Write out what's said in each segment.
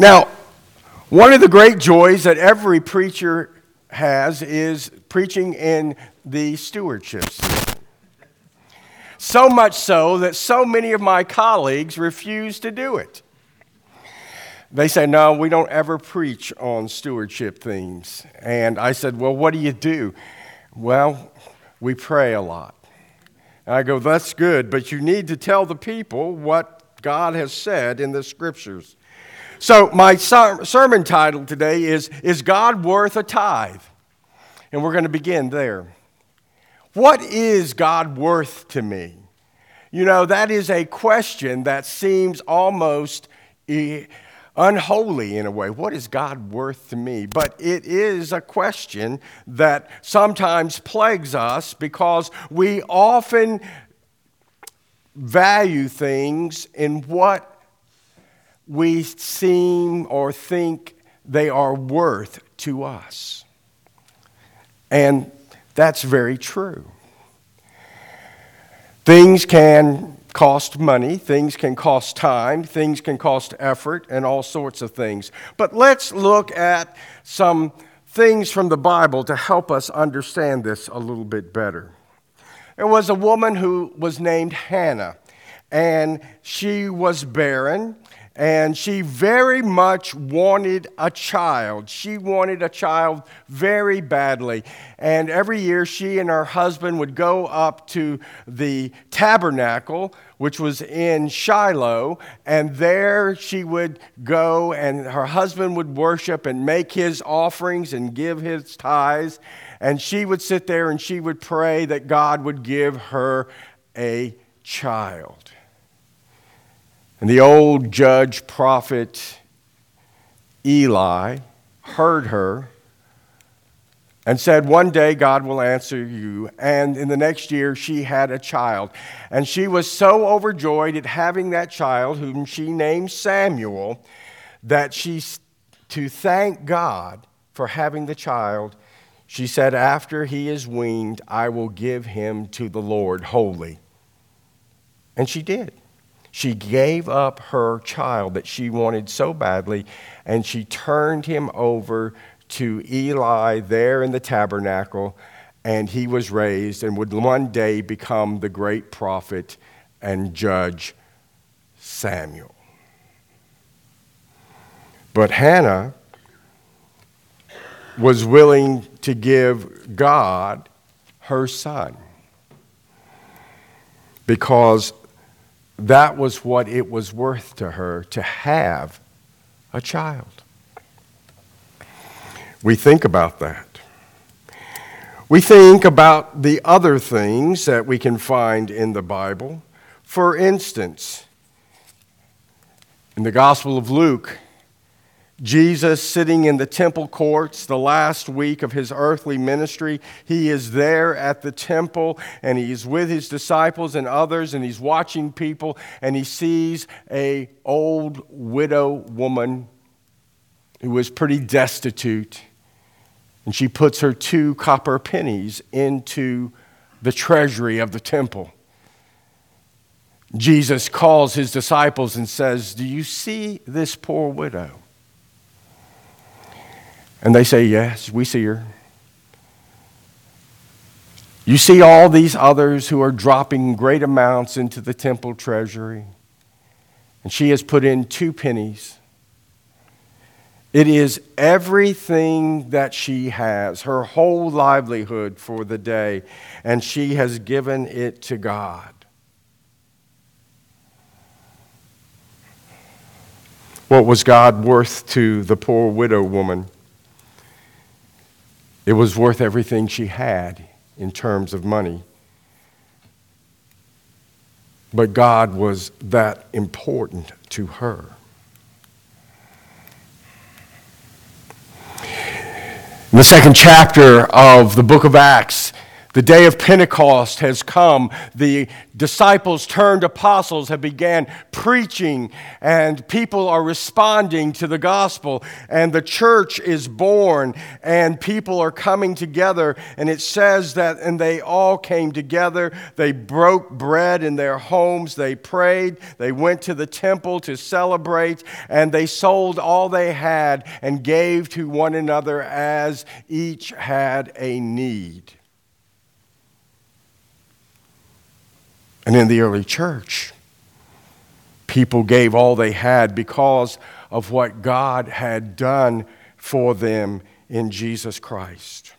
Now, one of the great joys that every preacher has is preaching in the stewardship season. So much so that so many of my colleagues refuse to do it. They say, No, we don't ever preach on stewardship themes. And I said, Well, what do you do? Well, we pray a lot. And I go, That's good, but you need to tell the people what God has said in the scriptures. So, my sermon title today is Is God Worth a Tithe? And we're going to begin there. What is God worth to me? You know, that is a question that seems almost unholy in a way. What is God worth to me? But it is a question that sometimes plagues us because we often value things in what we seem or think they are worth to us. And that's very true. Things can cost money, things can cost time, things can cost effort, and all sorts of things. But let's look at some things from the Bible to help us understand this a little bit better. There was a woman who was named Hannah, and she was barren, and she very much wanted a child. She wanted a child very badly. And every year, she and her husband would go up to the tabernacle, which was in Shiloh, and there she would go, and her husband would worship and make his offerings and give his tithes. And she would sit there and she would pray that God would give her a child. And the old judge prophet Eli heard her and said, One day God will answer you. And in the next year, she had a child. And she was so overjoyed at having that child, whom she named Samuel, that she, to thank God for having the child, she said, After he is weaned, I will give him to the Lord wholly. And she did. She gave up her child that she wanted so badly, and she turned him over to Eli there in the tabernacle, and he was raised and would one day become the great prophet and judge Samuel. But Hannah was willing to give God her son because that was what it was worth to her to have a child. We think about that. We think about the other things that we can find in the Bible. For instance, in the Gospel of Luke, Jesus sitting in the temple courts the last week of his earthly ministry. He is there at the temple and he's with his disciples and others and he's watching people and he sees a old widow woman who was pretty destitute and she puts her two copper pennies into the treasury of the temple. Jesus calls his disciples and says, "Do you see this poor widow?" And they say, Yes, we see her. You see all these others who are dropping great amounts into the temple treasury. And she has put in two pennies. It is everything that she has, her whole livelihood for the day, and she has given it to God. What was God worth to the poor widow woman? It was worth everything she had in terms of money. But God was that important to her. In the second chapter of the book of Acts, The day of Pentecost has come. The disciples turned apostles have began preaching and people are responding to the gospel and the church is born and people are coming together and it says that and they all came together. They broke bread in their homes, they prayed, they went to the temple to celebrate and they sold all they had and gave to one another as each had a need. And in the early church, people gave all they had because of what God had done for them in Jesus Christ.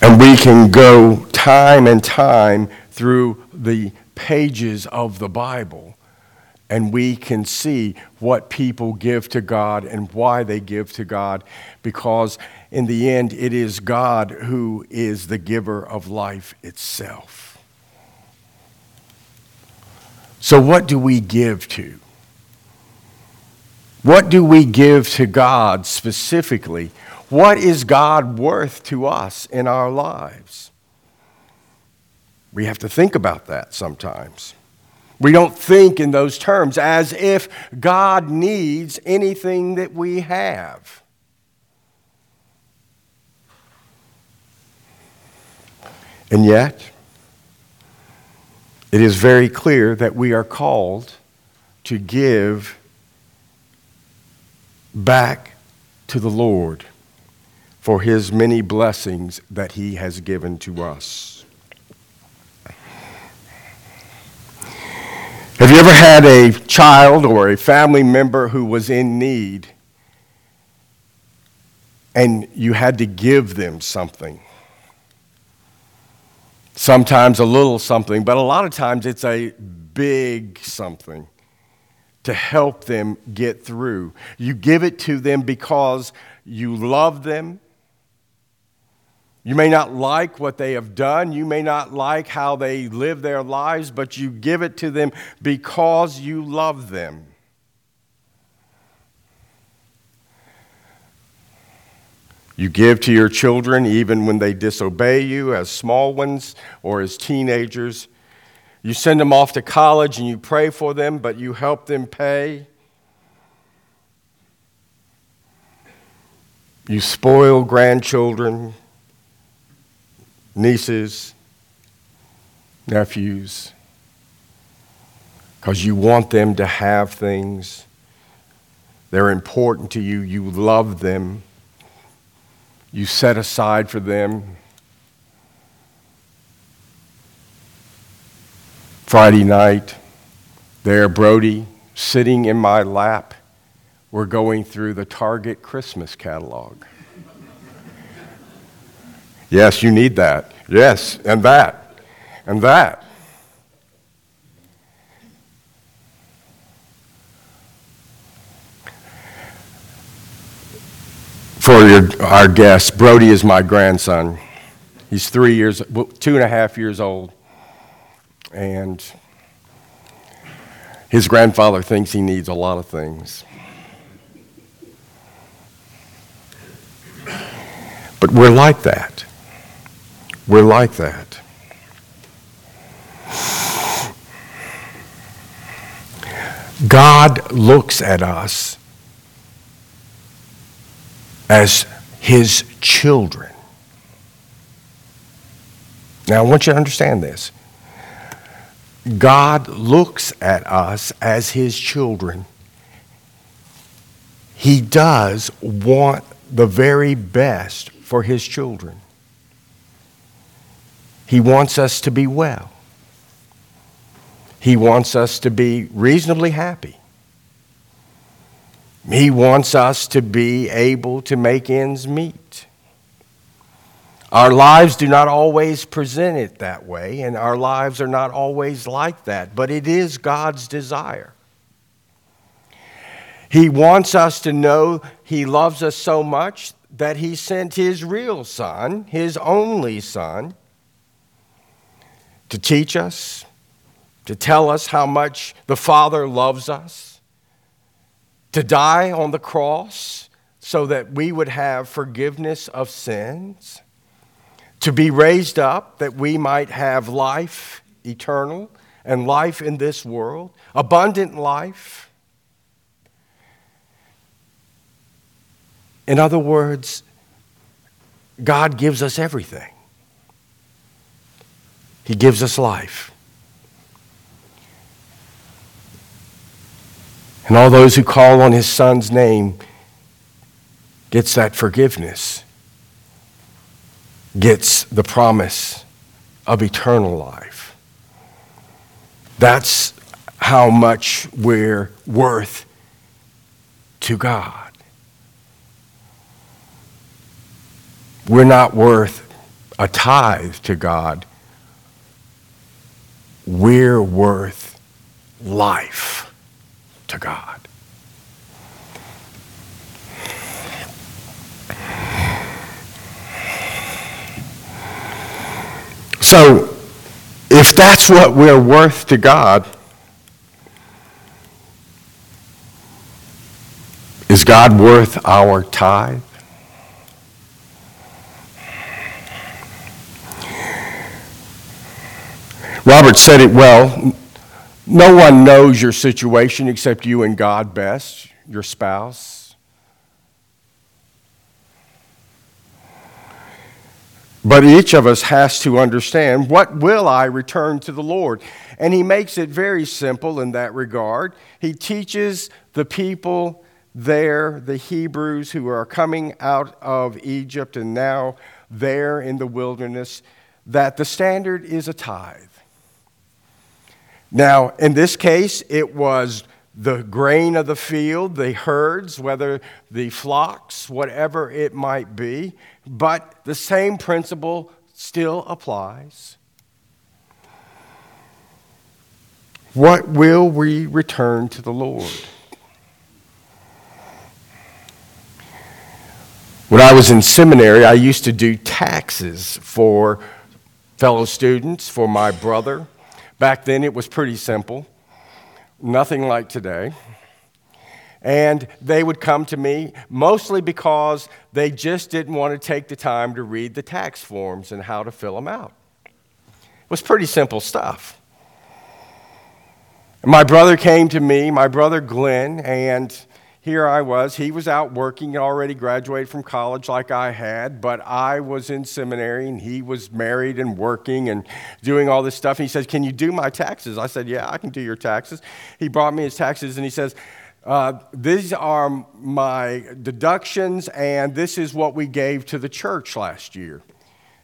And we can go time and time through the pages of the Bible and we can see what people give to God and why they give to God because in the end it is God who is the giver of life itself. So, what do we give to? What do we give to God specifically? What is God worth to us in our lives? We have to think about that sometimes. We don't think in those terms as if God needs anything that we have. And yet, it is very clear that we are called to give back to the Lord for his many blessings that he has given to us. Have you ever had a child or a family member who was in need and you had to give them something? Sometimes a little something, but a lot of times it's a big something to help them get through. You give it to them because you love them you may not like what they have done. You may not like how they live their lives, but you give it to them because you love them. You give to your children even when they disobey you, as small ones or as teenagers. You send them off to college and you pray for them, but you help them pay. You spoil grandchildren nieces, nephews, because you want them to have things. They're important to you. You love them. You set aside for them. Friday night, there, Brody, sitting in my lap, we're going through the Target Christmas catalog. Yes, you need that. Yes, and that, and that. For your, our guests, Brody is my grandson. He's three years, two and a half years old. And his grandfather thinks he needs a lot of things. But we're like that. We're like that. God looks at us as his children. Now, I want you to understand this. God looks at us as his children. He does want the very best for his children. He wants us to be well. He wants us to be reasonably happy. He wants us to be able to make ends meet. Our lives do not always present it that way, and our lives are not always like that, but it is God's desire. He wants us to know He loves us so much that He sent His real Son, His only Son, to teach us, to tell us how much the Father loves us, to die on the cross so that we would have forgiveness of sins, to be raised up that we might have life eternal and life in this world, abundant life. In other words, God gives us everything. He gives us life. And all those who call on his son's name gets that forgiveness, gets the promise of eternal life. That's how much we're worth to God. We're not worth a tithe to God. We're worth life to God. So, if that's what we're worth to God, is God worth our tithe? Robert said it well. No one knows your situation except you and God best, your spouse. But each of us has to understand what will I return to the Lord? And he makes it very simple in that regard. He teaches the people there, the Hebrews who are coming out of Egypt and now there in the wilderness, that the standard is a tithe. Now, in this case, it was the grain of the field, the herds, whether the flocks, whatever it might be, but the same principle still applies. What will we return to the Lord? When I was in seminary, I used to do taxes for fellow students, for my brother. Back then, it was pretty simple, nothing like today. And they would come to me mostly because they just didn't want to take the time to read the tax forms and how to fill them out. It was pretty simple stuff. My brother came to me, my brother Glenn, and here I was. He was out working, already graduated from college like I had, but I was in seminary and he was married and working and doing all this stuff. And he says, Can you do my taxes? I said, Yeah, I can do your taxes. He brought me his taxes and he says, uh, These are my deductions, and this is what we gave to the church last year.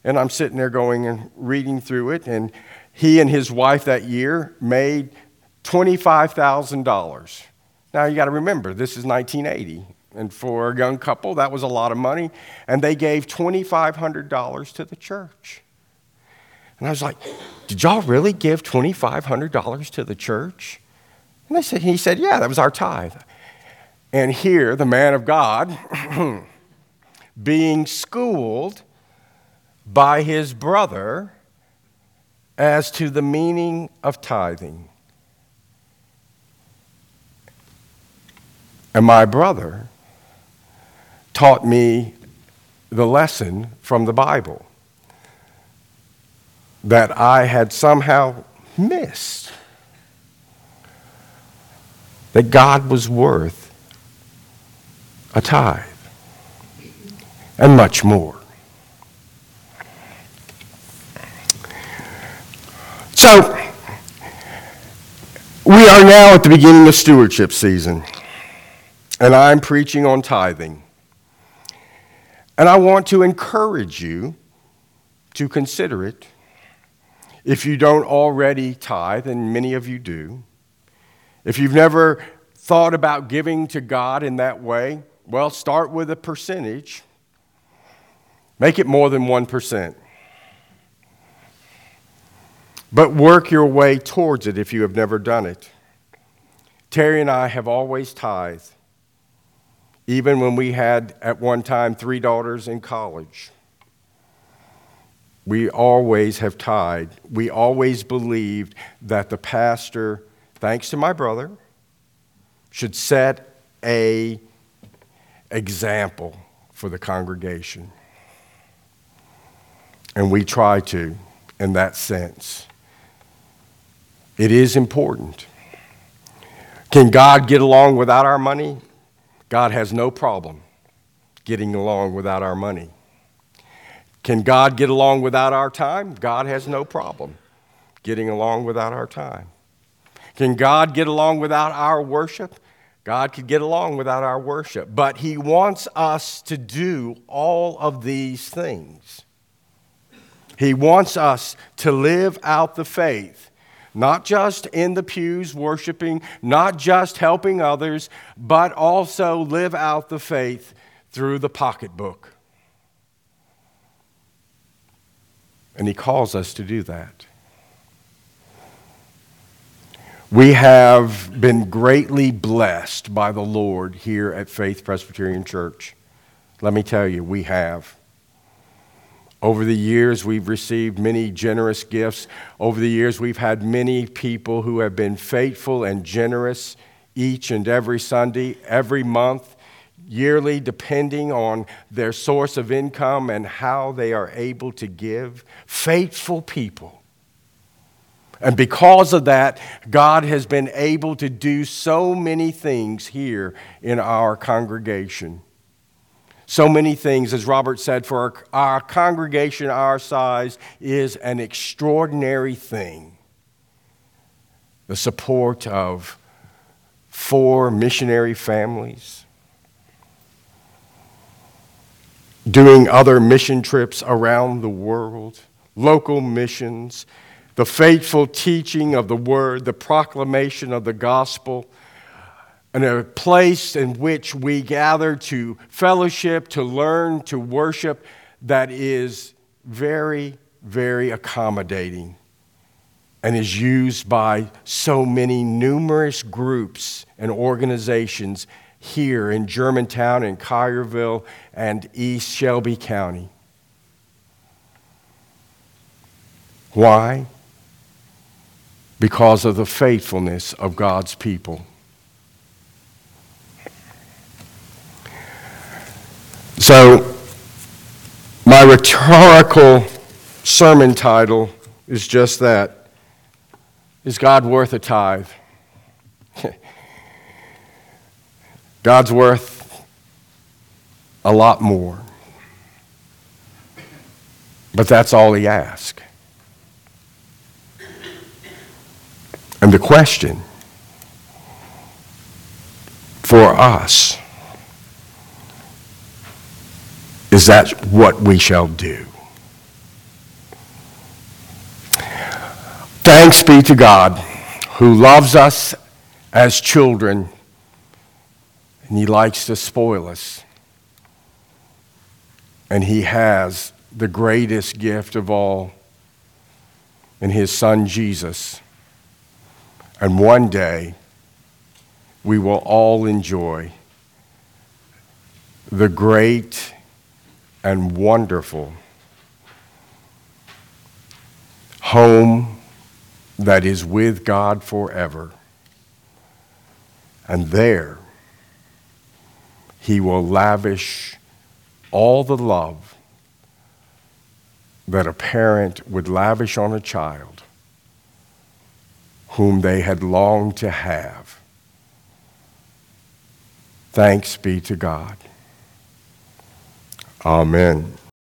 And I'm sitting there going and reading through it, and he and his wife that year made $25,000. Now, you got to remember, this is 1980. And for a young couple, that was a lot of money. And they gave $2,500 to the church. And I was like, Did y'all really give $2,500 to the church? And they said, He said, Yeah, that was our tithe. And here, the man of God, being schooled by his brother as to the meaning of tithing. And my brother taught me the lesson from the Bible that I had somehow missed. That God was worth a tithe and much more. So, we are now at the beginning of stewardship season and I'm preaching on tithing. And I want to encourage you to consider it. If you don't already tithe, and many of you do, if you've never thought about giving to God in that way, well, start with a percentage. Make it more than 1%. But work your way towards it if you have never done it. Terry and I have always tithed even when we had at one time three daughters in college. We always have tithed. We always believed that the pastor, thanks to my brother, should set a example for the congregation. And we try to in that sense. It is important. Can God get along without our money? God has no problem getting along without our money. Can God get along without our time? God has no problem getting along without our time. Can God get along without our worship? God could get along without our worship. But He wants us to do all of these things. He wants us to live out the faith, not just in the pews worshiping, not just helping others, but also live out the faith through the pocketbook. And He calls us to do that. We have been greatly blessed by the Lord here at Faith Presbyterian Church. Let me tell you, we have. Over the years, we've received many generous gifts. Over the years, we've had many people who have been faithful and generous each and every Sunday, every month, yearly, depending on their source of income and how they are able to give. Faithful people. And because of that, God has been able to do so many things here in our congregation. So many things, as Robert said, for our, our congregation our size is an extraordinary thing. The support of four missionary families, doing other mission trips around the world, local missions, the faithful teaching of the word, the proclamation of the gospel, and a place in which we gather to fellowship, to learn, to worship that is very, very accommodating and is used by so many numerous groups and organizations here in Germantown and Collierville and East Shelby County. Why? because of the faithfulness of God's people. So, my rhetorical sermon title is just that Is God worth a tithe? God's worth a lot more. But that's all he asks. And the question for us is that what we shall do? Thanks be to God who loves us as children and he likes to spoil us. And he has the greatest gift of all in his son Jesus and one day, we will all enjoy the great and wonderful home that is with God forever. And there, He will lavish all the love that a parent would lavish on a child whom they had longed to have. Thanks be to God. Amen.